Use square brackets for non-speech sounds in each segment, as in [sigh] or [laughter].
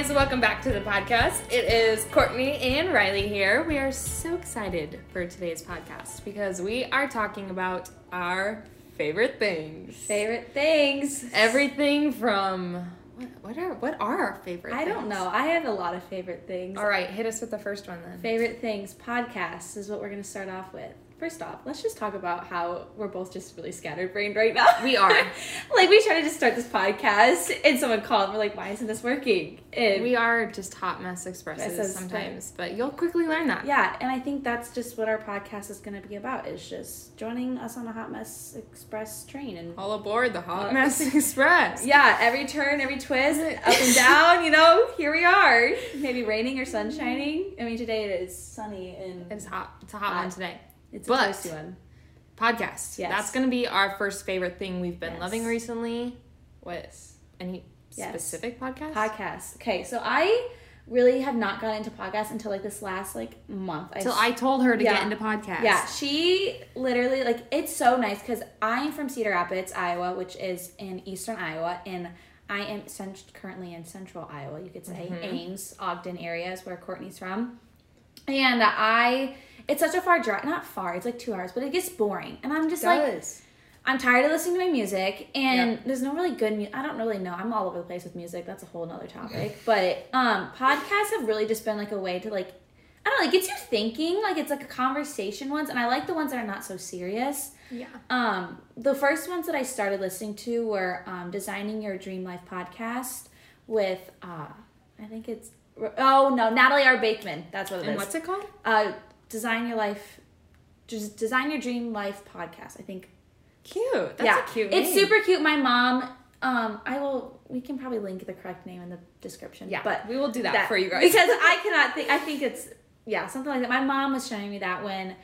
guys, welcome back to the podcast. It is Courtney and Riley here. We are so excited for today's podcast because we are talking about our favorite things. Favorite things. Everything from what, what are what are our favorite I things? don't know. I have a lot of favorite things. All right, hit us with the first one then. Favorite things. podcast is what we're going to start off with. First off, let's just talk about how we're both just really scatterbrained right now. We are. [laughs] like, we tried to just start this podcast, and someone called, and we're like, why isn't this working? And We are just hot mess expresses sometimes, but you'll quickly learn that. yeah, and I think that's just what our podcast is going to be about, is just joining us on a Hot Mess Express train. And All aboard the Hot Mess Express. yeah, every turn, every twist, [laughs] up and down, you know, here we are. Maybe raining or sun shining. I mean, today it is sunny and It's hot. It's a hot Hot. one today. It's but- a toasty one. Podcast. Yes. That's going to be our first favorite thing we've been Yes. loving recently. What? Any Yes. specific podcast? Podcast. Okay, so I really have not gotten into podcasts until like this last like month. Until I told her to Yeah. get into podcasts. Yeah, she literally like it's so nice because I'm from Cedar Rapids, Iowa, which is in eastern Iowa, and I am cent- currently in central Iowa. You could say Mm-hmm. Ames, Ogden area is where Courtney's from, and I. It's such a far drive, not far. It's like two hours, but it gets boring, and I'm just like. I'm tired of listening to my music, and Yep. there's no really good. Mu- I don't really know. I'm all over the place with music. That's a whole nother topic. But um, podcasts have really just been like a way to like, I don't know, it gets you thinking. Like it's like a conversation ones, and I like the ones that are not so serious. yeah. Um, the first ones that I started listening to were um, Designing Your Dream Life podcast with, uh, I think it's, oh no, Natalie R. Bateman. That's what it is. And what's it called? Uh, Design Your Life, just Design Your Dream Life podcast. I think Cute. That's yeah, a cute It's super cute. My mom, um, I will. We can probably link the correct name in the description. Yeah, but we will do that, that- for you guys. because I [laughs] cannot think. I think it's yeah, something like that. My mom was showing me that when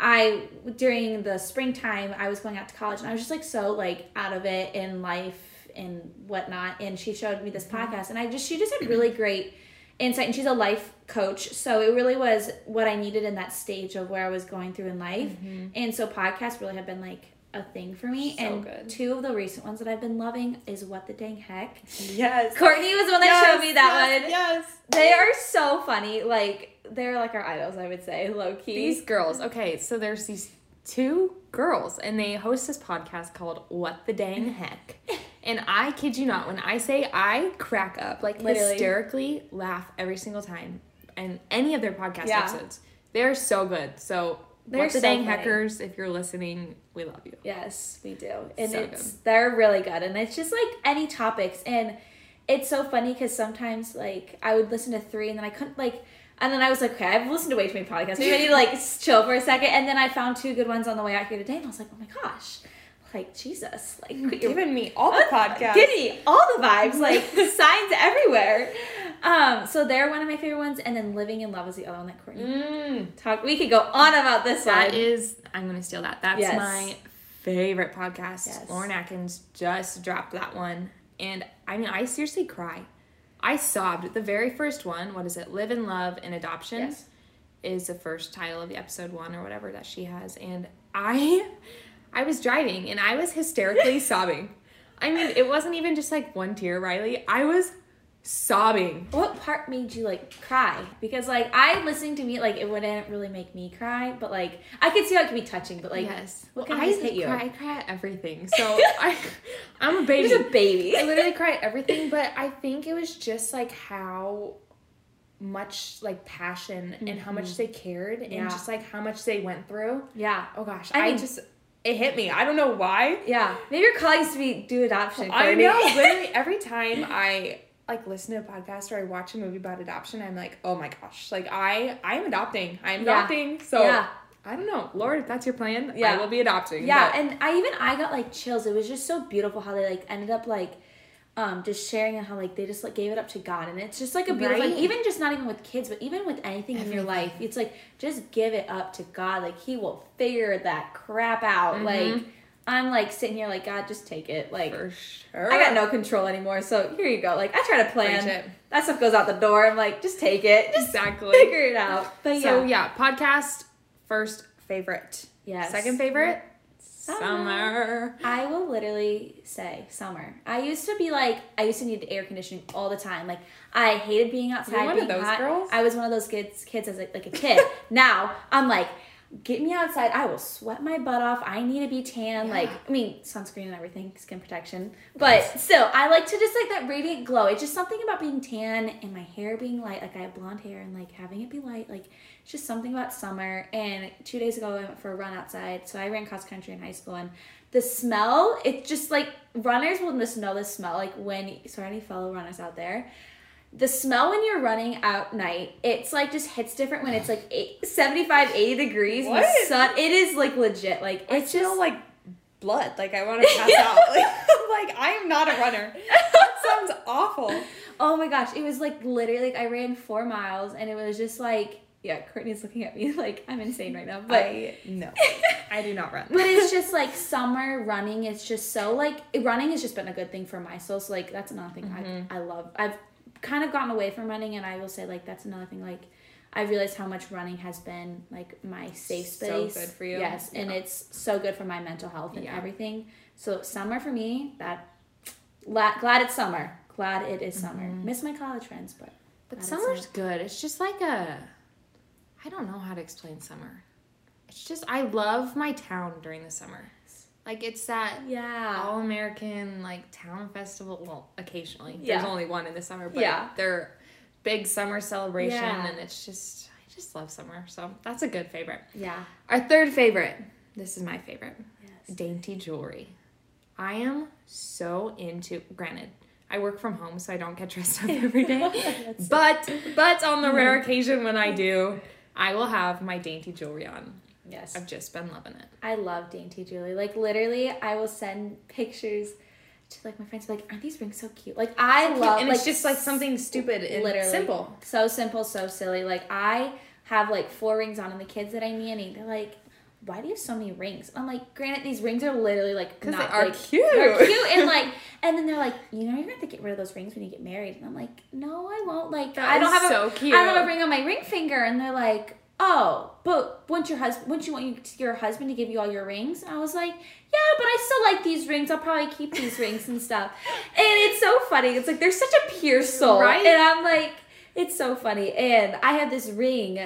I during the springtime I was going out to college and I was just like so like out of it in life and whatnot. And she showed me this Mm-hmm. podcast, and I just she just had really great insight. And she's a life coach, so it really was what I needed in that stage of where I was going through in life. And so podcasts really have been like a thing for me. Mm-hmm. So and good. two of the recent ones that I've been loving is What the Dang Heck. yes. Courtney was the one that showed me that yes, one. Yes. They are so funny. Like they're like our idols, I would say, low key. These girls. Okay, so there's these two girls, and they host this podcast called "What the Dang Heck." And I kid you not, when I say I crack up, like Literally. hysterically laugh every single time, and any of their podcast Yeah. episodes, they're so good. So, They're what the so dang funny. hackers, if you're listening, we love you. Yes, we do. And So it's they're really good. And it's just like any topics and it's so funny because sometimes like I would listen to three and then I couldn't like and then I was like, okay, I've listened to way too many podcasts. Maybe I need to like chill for a second. And then I found two good ones on the way out here today and I was like, oh my gosh. Like Jesus. Like quit your Giving me all the podcasts. Give me all the vibes, like [laughs] signs everywhere. Um, so they're one of my favorite ones, and then Living in Love is the other one that Courtney Mm, talked. We could go on about this that one. is, I'm gonna steal that. That's Yes. my favorite podcast. Yes. Lauren Akins just dropped that one, and I mean, I seriously cry. I sobbed. The very first one, what is it? Live in Love and Adoption, Yes. is the first title of the episode one or whatever that she has, and I, I was driving and I was hysterically [laughs] sobbing. I mean, it wasn't even just like one tear, Riley. I was sobbing. What part made you like cry? Because like I listening to me like it wouldn't really make me cry, but like I could see how it could be touching, but like yes. what Well, kind I hit you? cry. I cry at everything. [laughs] So I, I'm a baby. You're a baby. I literally cry at everything, but I think it was just like how much like passion and how much they cared Mm-hmm. Yeah. and just like how much they went through. yeah, Oh gosh, I I, mean- just it hit me. I don't know why. yeah. Maybe your colleagues to be do adoption. I know. [laughs] Literally every time I like listen to a podcast or I watch a movie about adoption, I'm like, oh my gosh, like I I am adopting. I am Yeah. adopting. So Yeah. I don't know, Lord, if that's your plan, Yeah. I will be adopting. Yeah, but- and I even I got like chills. It was just so beautiful how they like ended up like um just sharing how like they just like gave it up to God. And it's just like a beautiful like, even just not even with kids but even with anything in your life it's like just give it up to God. Like he will figure that crap out. Like I'm like sitting here like God just take it. Like sure. I got no control anymore. So here you go. Like I try to plan. It. that stuff goes out the door. I'm like just take it. Just exactly. figure it out. But yeah. So yeah, podcast first favorite. Yes. Second favorite, Summer. Um, I will literally say summer. I used to be like I used to need air conditioning all the time. Like I hated being outside. You're one of those hot. girls? I was one of those kids kids as a, like a kid. [laughs] now I'm like, get me outside. I will sweat my butt off. I need to be tan. Like I mean sunscreen and everything, skin protection. But still, I like to just like that radiant glow. It's just something about being tan and my hair being light. Like I have blonde hair and like having it be light. Like it's just something about summer. And two days ago, I went for a run outside. So I ran cross country in high school, and the smell, it's just like runners will just know the smell. Like when, sorry, any fellow runners out there, the smell when you're running out night, it's like just hits different when it's like eight, 75, 80 degrees. What? The sun, it is like legit. Like I it's feel just like blood. Like I want to [laughs] pass out. Like, [laughs] like I am not a runner. That [laughs] sounds awful. Oh my gosh, it was like literally like I ran four miles and it was just like yeah, Courtney's looking at me like I'm insane right now. But I no, I do not run. but it's just like summer running It's just so like running has just been a good thing for my soul. So like that's another thing Mm-hmm. I I love. I've kind of gotten away from running and I will say like that's another thing like I realized how much running has been like my safe space. So good for you. Yes, and it's so good for my mental health and Yeah. everything. So summer for me, that glad, it's summer. Glad it is summer. Mm-hmm. Miss my college friends, but But summer's good. It's just like a I don't know how to explain summer. It's just I love my town during the summer. Like it's that Yeah. all American like town festival. Well, occasionally. Yeah. There's only one in the summer, but Yeah. they're big summer celebration Yeah. and it's just I just love summer. So that's a good favorite. Yeah. Our third favorite. This is my favorite. Yes. Dainty jewelry. I am so into granted, I work from home so I don't get dressed up every day. [laughs] But but on the rare [laughs] occasion when I do, I will have my dainty jewelry on. Yes. I've just been loving it. I love dainty jewelry. Like literally, I will send pictures to like my friends. Like, aren't these rings so cute? Like, I love. and like, it's just like something stupid and literally simple. So simple, so silly. Like I have like four rings on, and the kids that I nanny, they're like, "Why do you have so many rings?" I'm like, "Granted, these rings are literally like not they are like, cute. They're cute, [laughs] and like, and then they're like, you know, you're gonna have to get rid of those rings when you get married. And I'm like, no, I won't. Like, That I don't have so a, cute. I don't have a ring on my ring finger. And they're like, oh, but wouldn't your husband, wouldn't you want your husband to give you all your rings? And I was like, yeah, but I still like these rings. I'll probably keep these rings and stuff. And it's so funny. It's like they're such a pure soul, Right? And I'm like. It's so funny. And I have this ring.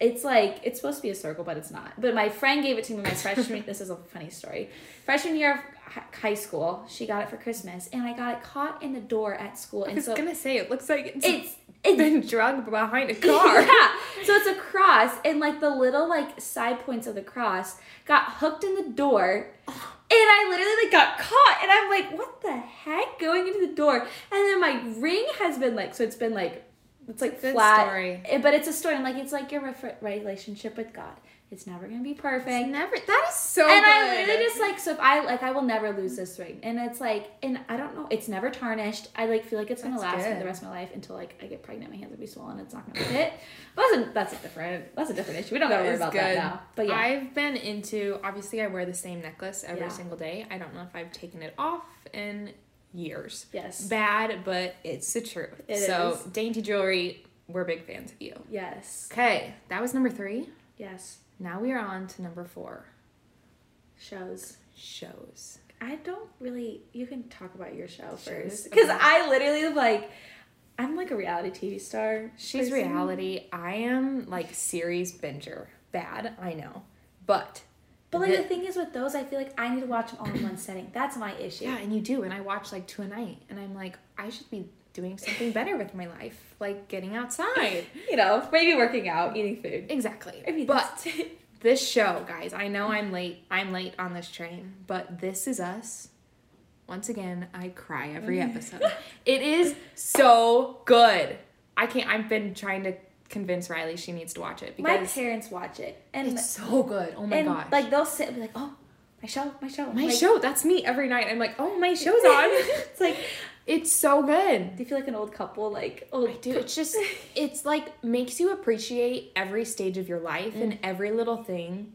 It's like, it's supposed to be a circle, but it's not. But my friend gave it to me my freshman This is a funny story. Freshman year of high school, she got it for Christmas. And I got it caught in the door at school. I And was so gonna say it looks like it's, it's, it's been drugged behind a [laughs] car. yeah. So it's a cross, and like the little like side points of the cross got hooked in the door. And I literally like got caught, and I'm like, "What the heck?" Going into the door, and then my ring has been like, so it's been like, it's like Good flat, story. Eh, but it's a story. I'm like, it's like your relationship with God. It's never gonna be perfect. Never. That is so. and I good. literally just like so if I like I will never lose this ring, and it's like and I don't know, it's never tarnished. I like feel like it's gonna That's last me good. the rest of my life until like I get pregnant, my hands will be swollen, it's not gonna fit. But that's a, that's a different that's a different issue. We don't gotta worry about that now. But yeah, I've been into obviously I wear the same necklace every Yeah. single day. I don't know if I've taken it off in years. yes, Bad, but it's the truth. It so is. dainty jewelry, we're big fans of you. yes, Okay, that was number three. yes. Now we are on to number four. Shows. Shows. I don't really. You can talk about your show Shows? first because Okay. I literally like. I'm like a reality TV star. She's person. reality. I am like series binger. Bad, I know. But But like the- the thing is with those, I feel like I need to watch them all in one setting. That's my issue. Yeah, and you do. And I watch like two a night. And I'm like, I should be doing something better with my life. Like getting outside. [laughs] You know, maybe working out, eating food. exactly. I mean, but [laughs] this show, guys, I know I'm late. I'm late on this train, but this is us. Once again, I cry every [laughs] episode. it is so good. I can't I've been trying to convince Riley she needs to watch it because my parents watch it, and it's so good. Oh my and gosh. like they'll sit and be like, "Oh, my show, my show, my like, show, that's me every night. I'm like, "Oh, my show's on." it's like, it's so good. do you feel like an old couple? Like, oh, I do. It's just, [laughs] it's like makes you appreciate every stage of your life and mm. every little thing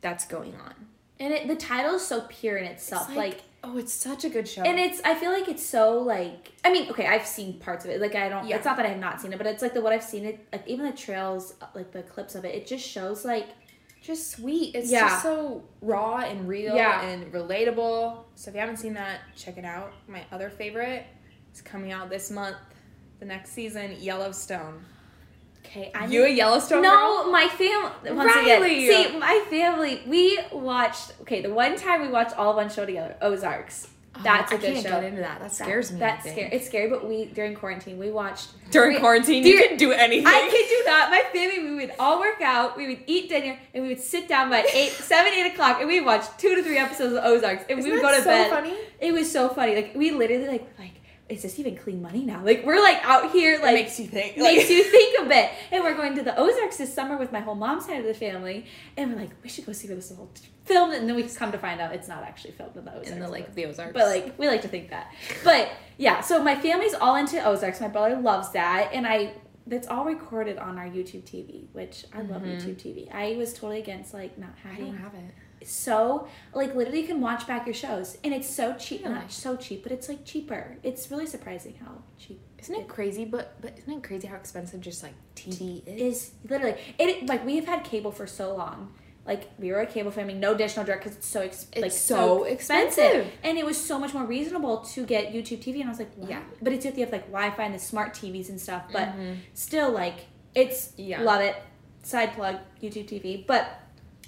that's going on. and it, the title is so pure in itself. It's like, oh, it's such a good show. and it's I feel like it's so like I mean, okay, I've seen parts of it. Like I don't. Yeah. It's not that I have not seen it, but it's like the what I've seen it. Like even the trails, like the clips of it, it just shows like just sweet. It's Yeah. just so raw and real Yeah. and relatable. So if you haven't seen that, check it out. My other favorite is coming out this month, the next season, Yellowstone. Okay, I you a Yellowstone No, girl? my family. Once Riley! again, see, my family. We watched. Okay, the one time we watched all one show together, Ozarks. Oh, That's Oh, a I good can't show. get into that. That scares me. That's scary. It's scary, but we during quarantine we watched During we- quarantine, you can do anything. I could do that. My family, we would all work out, we would eat dinner, and we would sit down by eight, [laughs] seven, eight o'clock, and we'd watch two to three episodes of Ozarks, and Isn't we would that go to so bed. funny? It was so funny. Like we literally like like is this even clean money now? Like we're like out here like it makes you think. makes you think a bit. And we're going to the Ozarks this summer with my whole mom's side of the family, and we're like, we should go see where this is all filmed. And then we come to find out it's not actually filmed in the Ozarks. in the like the Ozarks. but like we like to think that. But yeah, so my family's all into Ozarks. My brother loves that, and I that's all recorded on our YouTube TV, which I love mm-hmm. YouTube TV. I was totally against like not I having don't have it. So like literally you can watch back your shows, and it's so cheap. Really? Not so cheap, but it's like cheaper. It's really surprising how cheap Isn't it crazy? But but isn't it crazy how expensive just like TV is? is literally it like we've had cable for so long like we were a cable family no dish no direct because it's so ex- It's like so expensive. expensive. and it was so much more reasonable to get youtube tv and i was like what? Yeah. but it's if you have like wi-fi and the smart tvs and stuff but Mhm. still like it's Yeah. love it side plug youtube tv but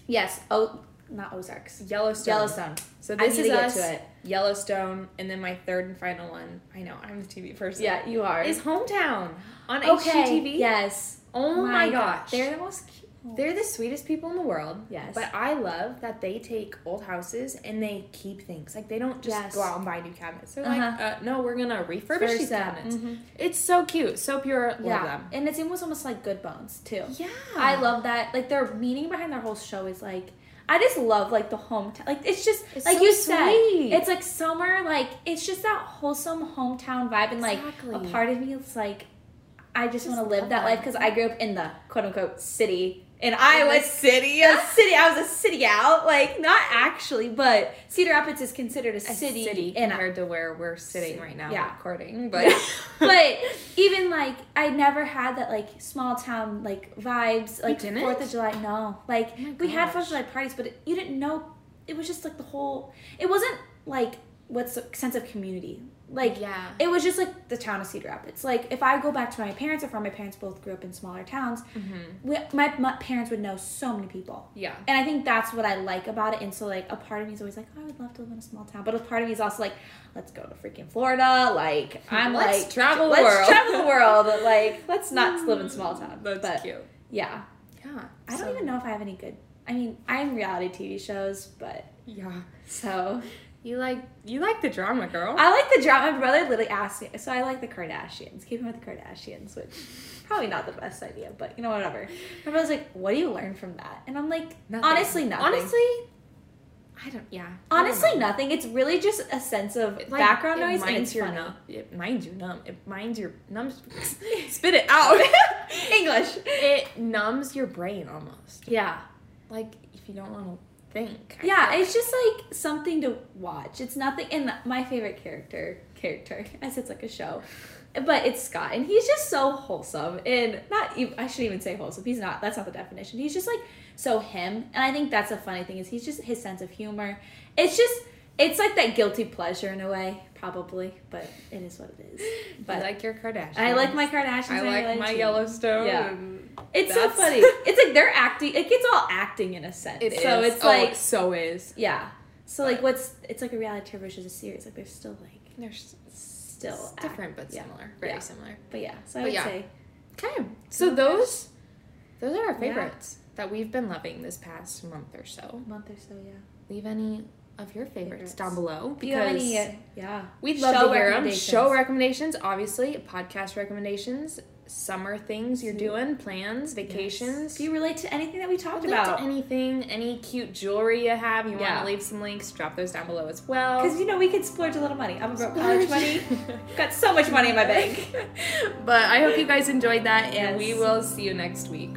yes oh not ozarks Yellowstone. yellowstone So this is us. Yellowstone, and then my third and final one. I know I'm the TV person. yeah you are is Hometown on okay HGTV. yes Oh my, gosh. they're the most cute They're the sweetest people in the world. Yes. But I love that they take old houses and they keep things. Like they don't just Yes. go out and buy new cabinets. They're Uh-huh. like, uh, no, we're gonna refurbish these cabinets. Mhm. It's so cute, so pure. Love yeah them. and it's almost almost like good bones too Yeah. I love that. Like their meaning behind their whole show is like I just love like the hometown. Like it's just It's like so you said, sweet. it's like summer. Like it's just that wholesome hometown vibe, and like Exactly. a part of me is like, I just, Just want to live that that. life because I grew up in the quote unquote city in Iowa. city. a city. I was a city gal. Like not actually, but Cedar Rapids is considered a, A city, city, in compared to where we're sitting right now yeah. recording. [laughs] But but even like I never had that like small town like vibes like? Fourth of July. No, like Oh we had. Fourth of July parties, but it, you didn't know. It was just like the whole. It wasn't like what's the sense of community. Like Yeah. it was just like the town of Cedar Rapids. Like if I go back to my parents, or from my parents both grew up in smaller towns, Mm-hmm. we, my, my parents would know so many people. yeah. And I think that's what I like about it. And so, like, a part of me is always like, oh, I would love to live in a small town. But a part of me is also like, let's go to freaking Florida. Like, I'm Let's like, travel the let's world." travel the world. [laughs] Like, let's not live in small town. That's but cute. yeah, Yeah. I don't even know if I have any good. I mean, I'm reality TV shows, but Yeah. so You like you like the drama, girl. I like the drama. My brother literally asked me, so I like the Kardashians. Keeping with the Kardashians, which probably not the best idea, but you know whatever. My brother's like, "What do you learn from that?" And I'm like, Nothing. honestly, nothing. Honestly, I don't. Yeah. I don't Honestly, nothing. It's really just a sense of like, background noise and minds it's your funny. numb. It minds you numb. It minds your numbs. [laughs] spit it out. English. it numbs your brain almost. Yeah. Like if you don't want to think. I Yeah, it's just like something to watch. It's nothing. And my favorite character, character, [laughs] as it's like a show, but it's Scott, and he's just so wholesome and not. ev- I shouldn't even say wholesome. He's not. That's not the definition. He's just like so him, and I think that's a funny thing is he's just his sense of humor. It's just. It's like that guilty pleasure in a way, probably, but it is what it is. But But I like your Kardashians. I like my Kardashians. I like my. Yellowstone. Yeah. It's so funny. [laughs] It's like they're acting. It gets all acting in a sense. It is. So it's Oh, like it so is. yeah. So like what's it's like a reality TV versus a series. Like they're still like They're s- still act- different but yeah. similar. Very Yeah. similar. But yeah. So I But would yeah. say Okay. So those those are our favorites that we've been loving this past month or so. a month or so. Yeah. Leave any of your favorites, Favorites. down below Do you have because any? Uh, yeah. we'd love show to hear them. Show recommendations, obviously, podcast recommendations, summer things you're doing, plans, vacations. Do you relate to anything that we talked Relate about? to anything, any cute jewelry you have, you want to leave some links, drop those down below as well. Because you know we could splurge a little money. I'm broke college money. Got so much money in my bank. [laughs] but I hope you guys enjoyed that, and we will see you next week.